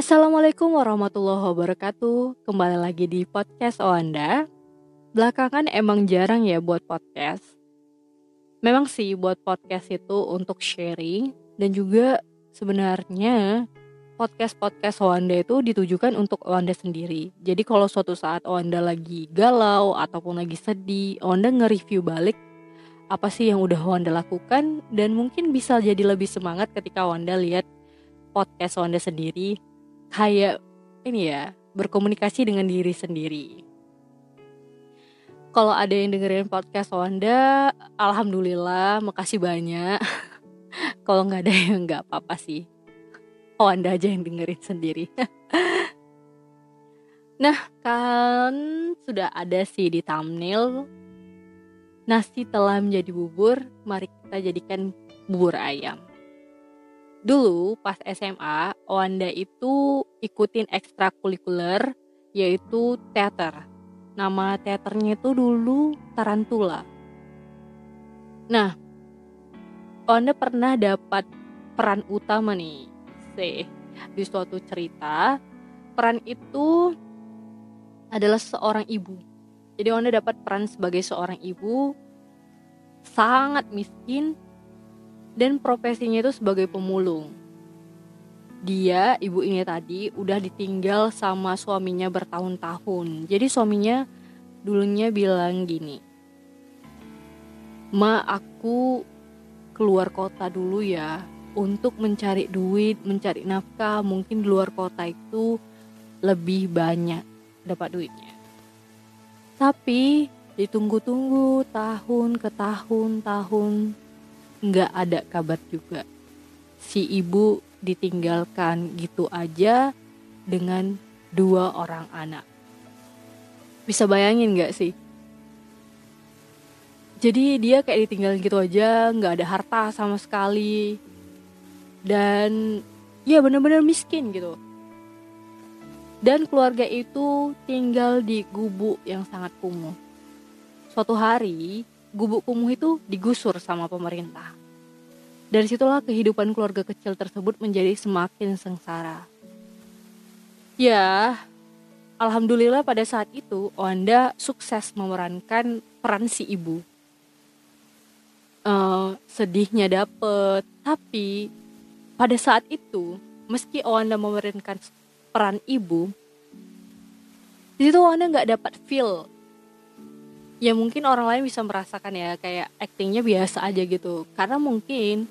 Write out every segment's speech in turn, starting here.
Assalamualaikum warahmatullahi wabarakatuh. Kembali lagi di podcast Oanda. Belakangan emang jarang ya buat podcast. Memang sih buat podcast itu untuk sharing Dan juga sebenarnya podcast-podcast Oanda itu ditujukan untuk Oanda sendiri. Jadi kalau suatu saat Oanda lagi galau ataupun lagi sedih Oanda nge-review balik apa sih yang udah Wanda lakukan dan mungkin bisa jadi lebih semangat ketika Wanda lihat podcast Wanda sendiri kayak ini ya berkomunikasi dengan diri sendiri. Kalau ada yang dengerin podcast Wanda, alhamdulillah, makasih banyak. Kalau nggak ada yang nggak apa-apa sih, Wanda aja yang dengerin sendiri. nah, kan sudah ada sih di thumbnail Nasi telah menjadi bubur, mari kita jadikan bubur ayam. Dulu pas SMA, Wanda itu ikutin ekstrakurikuler yaitu teater. Nama teaternya itu dulu Tarantula. Nah, Wanda pernah dapat peran utama nih, sih di suatu cerita. Peran itu adalah seorang ibu jadi Wanda dapat peran sebagai seorang ibu sangat miskin dan profesinya itu sebagai pemulung. Dia, ibu ini tadi, udah ditinggal sama suaminya bertahun-tahun. Jadi suaminya dulunya bilang gini, Ma, aku keluar kota dulu ya untuk mencari duit, mencari nafkah. Mungkin di luar kota itu lebih banyak dapat duitnya. Tapi ditunggu-tunggu tahun ke tahun tahun nggak ada kabar juga. Si ibu ditinggalkan gitu aja dengan dua orang anak. Bisa bayangin nggak sih? Jadi dia kayak ditinggal gitu aja, nggak ada harta sama sekali. Dan ya bener-bener miskin gitu dan keluarga itu tinggal di gubuk yang sangat kumuh. Suatu hari, gubuk kumuh itu digusur sama pemerintah. Dari situlah kehidupan keluarga kecil tersebut menjadi semakin sengsara. Ya, alhamdulillah pada saat itu Wanda sukses memerankan peran si ibu. Uh, sedihnya dapet, tapi pada saat itu meski Wanda memerankan peran ibu di situ Wanda nggak dapat feel ya mungkin orang lain bisa merasakan ya kayak actingnya biasa aja gitu. Karena mungkin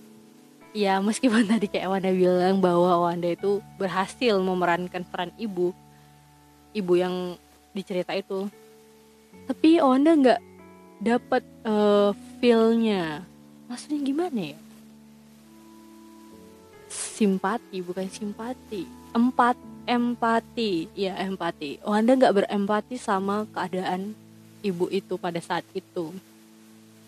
ya meskipun tadi kayak Wanda bilang bahwa Wanda itu berhasil memerankan peran ibu ibu yang dicerita itu. Tapi Wanda nggak dapat uh, feelnya. Maksudnya gimana ya? Simpati bukan simpati. Empat empati. Ya empati. Oh anda nggak berempati sama keadaan ibu itu pada saat itu.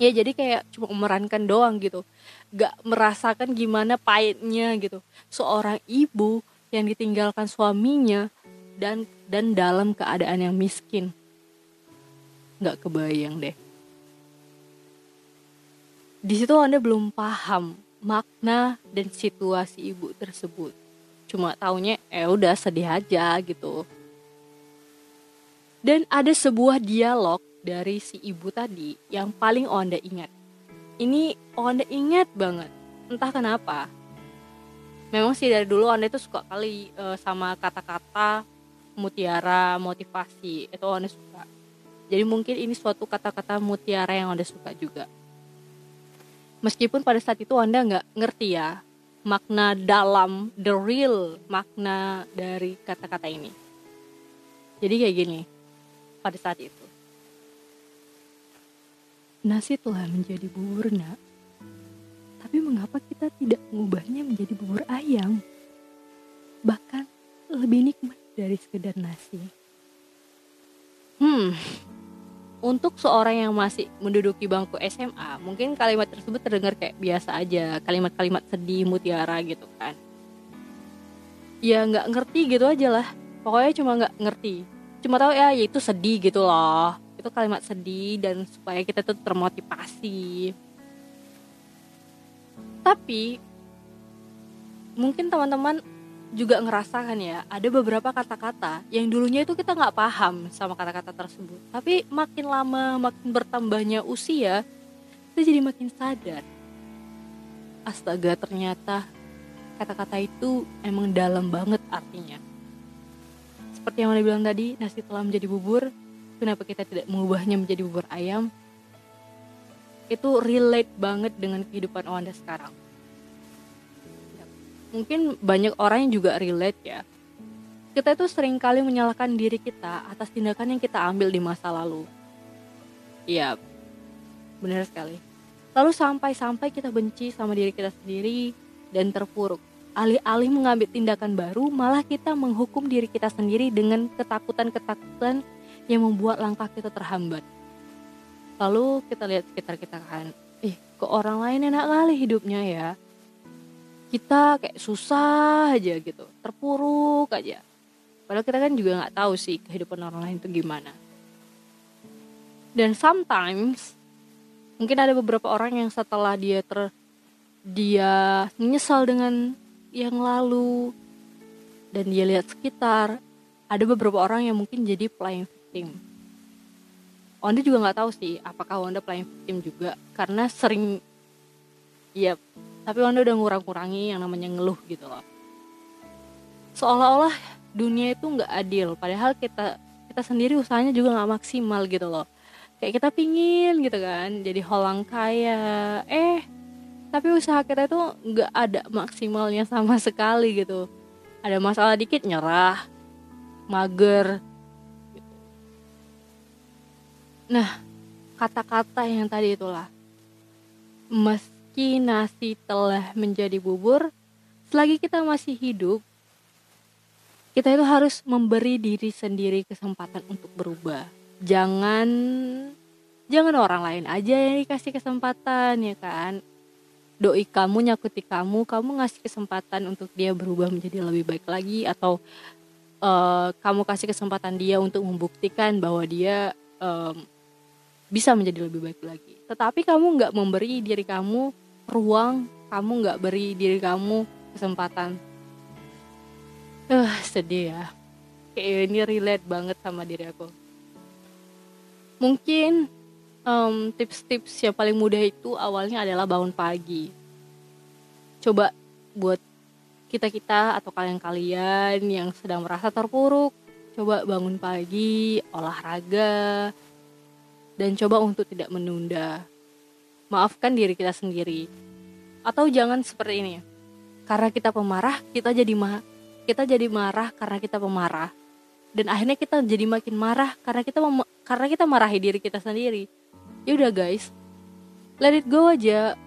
Ya jadi kayak cuma memerankan doang gitu. Nggak merasakan gimana pahitnya gitu. Seorang ibu yang ditinggalkan suaminya dan dan dalam keadaan yang miskin. Nggak kebayang deh. Di situ anda belum paham makna dan situasi ibu tersebut. Cuma taunya eh udah sedih aja gitu dan ada sebuah dialog dari si ibu tadi yang paling Onda ingat. Ini Onda ingat banget. Entah kenapa memang sih dari dulu Onda itu suka kali uh, sama kata-kata mutiara motivasi. Itu Onda suka. Jadi mungkin ini suatu kata-kata mutiara yang Onda suka juga. Meskipun pada saat itu Anda nggak ngerti ya makna dalam the real makna dari kata-kata ini. Jadi kayak gini pada saat itu. Nasi telah menjadi bubur nak. Tapi mengapa kita tidak mengubahnya menjadi bubur ayam? Bahkan lebih nikmat dari sekedar nasi. Hmm, untuk seorang yang masih menduduki bangku SMA, mungkin kalimat tersebut terdengar kayak biasa aja, kalimat-kalimat sedih, mutiara gitu kan. Ya nggak ngerti gitu aja lah, pokoknya cuma nggak ngerti. Cuma tahu ya, ya itu sedih gitu loh. Itu kalimat sedih dan supaya kita tuh termotivasi. Tapi mungkin teman-teman juga ngerasakan ya ada beberapa kata-kata yang dulunya itu kita nggak paham sama kata-kata tersebut tapi makin lama makin bertambahnya usia kita jadi makin sadar astaga ternyata kata-kata itu emang dalam banget artinya seperti yang udah bilang tadi nasi telah menjadi bubur. Kenapa kita tidak mengubahnya menjadi bubur ayam? Itu relate banget dengan kehidupan Wanda sekarang. Mungkin banyak orang yang juga relate ya. Kita itu sering kali menyalahkan diri kita atas tindakan yang kita ambil di masa lalu. Iya benar sekali. Lalu sampai-sampai kita benci sama diri kita sendiri dan terpuruk alih-alih mengambil tindakan baru malah kita menghukum diri kita sendiri dengan ketakutan-ketakutan yang membuat langkah kita terhambat. Lalu kita lihat sekitar kita kan eh ke orang lain enak kali hidupnya ya? Kita kayak susah aja gitu terpuruk aja. Padahal kita kan juga nggak tahu sih kehidupan orang lain itu gimana. Dan sometimes mungkin ada beberapa orang yang setelah dia ter dia menyesal dengan yang lalu. Dan dia lihat sekitar ada beberapa orang yang mungkin jadi playing victim. Wanda juga nggak tahu sih apakah Wanda playing victim juga. Karena sering ya tapi Wanda udah ngurang-kurangi yang namanya ngeluh gitu loh. Seolah-olah dunia itu nggak adil. Padahal kita kita sendiri usahanya juga nggak maksimal gitu loh. Kayak kita pingin gitu kan jadi holang kaya. Eh tapi usaha kita itu nggak ada maksimalnya sama sekali gitu ada masalah dikit nyerah mager nah kata-kata yang tadi itulah meski nasi telah menjadi bubur, selagi kita masih hidup, kita itu harus memberi diri sendiri kesempatan untuk berubah. Jangan jangan orang lain aja yang dikasih kesempatan ya kan. Doi kamu nyakuti kamu, kamu ngasih kesempatan untuk dia berubah menjadi lebih baik lagi atau uh, kamu kasih kesempatan dia untuk membuktikan bahwa dia um, bisa menjadi lebih baik lagi. Tetapi kamu nggak memberi diri kamu ruang kamu nggak beri diri kamu kesempatan. Uh, sedih ya. Kayak ini relate banget sama diri aku. Mungkin um, tips-tips yang paling mudah itu awalnya adalah bangun pagi coba buat kita-kita atau kalian-kalian yang sedang merasa terpuruk coba bangun pagi olahraga dan coba untuk tidak menunda maafkan diri kita sendiri. Atau jangan seperti ini. Karena kita pemarah, kita jadi ma kita jadi marah karena kita pemarah. Dan akhirnya kita jadi makin marah karena kita karena kita marahi diri kita sendiri. Ya udah guys. Let it go aja.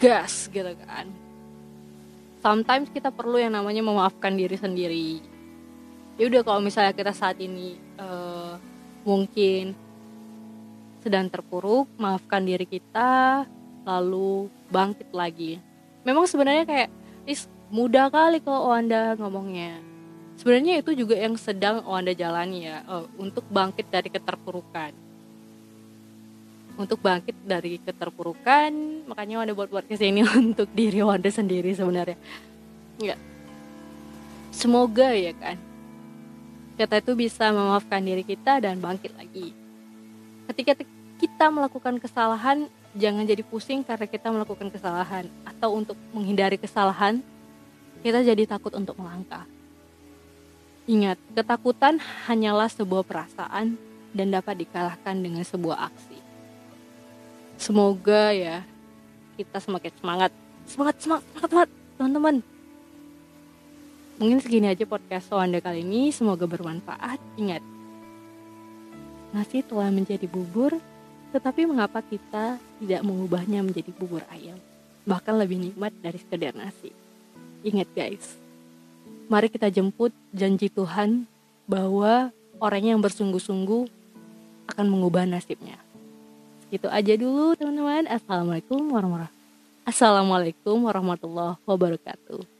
Gas gitu kan. Sometimes kita perlu yang namanya memaafkan diri sendiri. Ya udah kalau misalnya kita saat ini uh, mungkin sedang terpuruk, maafkan diri kita, lalu bangkit lagi. Memang sebenarnya kayak is mudah kali kalau Anda ngomongnya. Sebenarnya itu juga yang sedang Anda jalani ya, uh, untuk bangkit dari keterpurukan. Untuk bangkit dari keterpurukan, makanya Anda buat-buat ke sini untuk diri Anda sendiri sebenarnya. Ya. Semoga ya kan, kita itu bisa memaafkan diri kita dan bangkit lagi ketika kita melakukan kesalahan jangan jadi pusing karena kita melakukan kesalahan atau untuk menghindari kesalahan kita jadi takut untuk melangkah ingat ketakutan hanyalah sebuah perasaan dan dapat dikalahkan dengan sebuah aksi semoga ya kita semakin semangat semangat semangat semangat, semangat teman-teman mungkin segini aja podcast Wanda kali ini semoga bermanfaat ingat Nasi telah menjadi bubur, tetapi mengapa kita tidak mengubahnya menjadi bubur ayam? Bahkan lebih nikmat dari sekedar nasi. Ingat guys, mari kita jemput janji Tuhan bahwa orang yang bersungguh-sungguh akan mengubah nasibnya. Itu aja dulu teman-teman. Assalamualaikum warahmatullahi Assalamualaikum warahmatullahi wabarakatuh.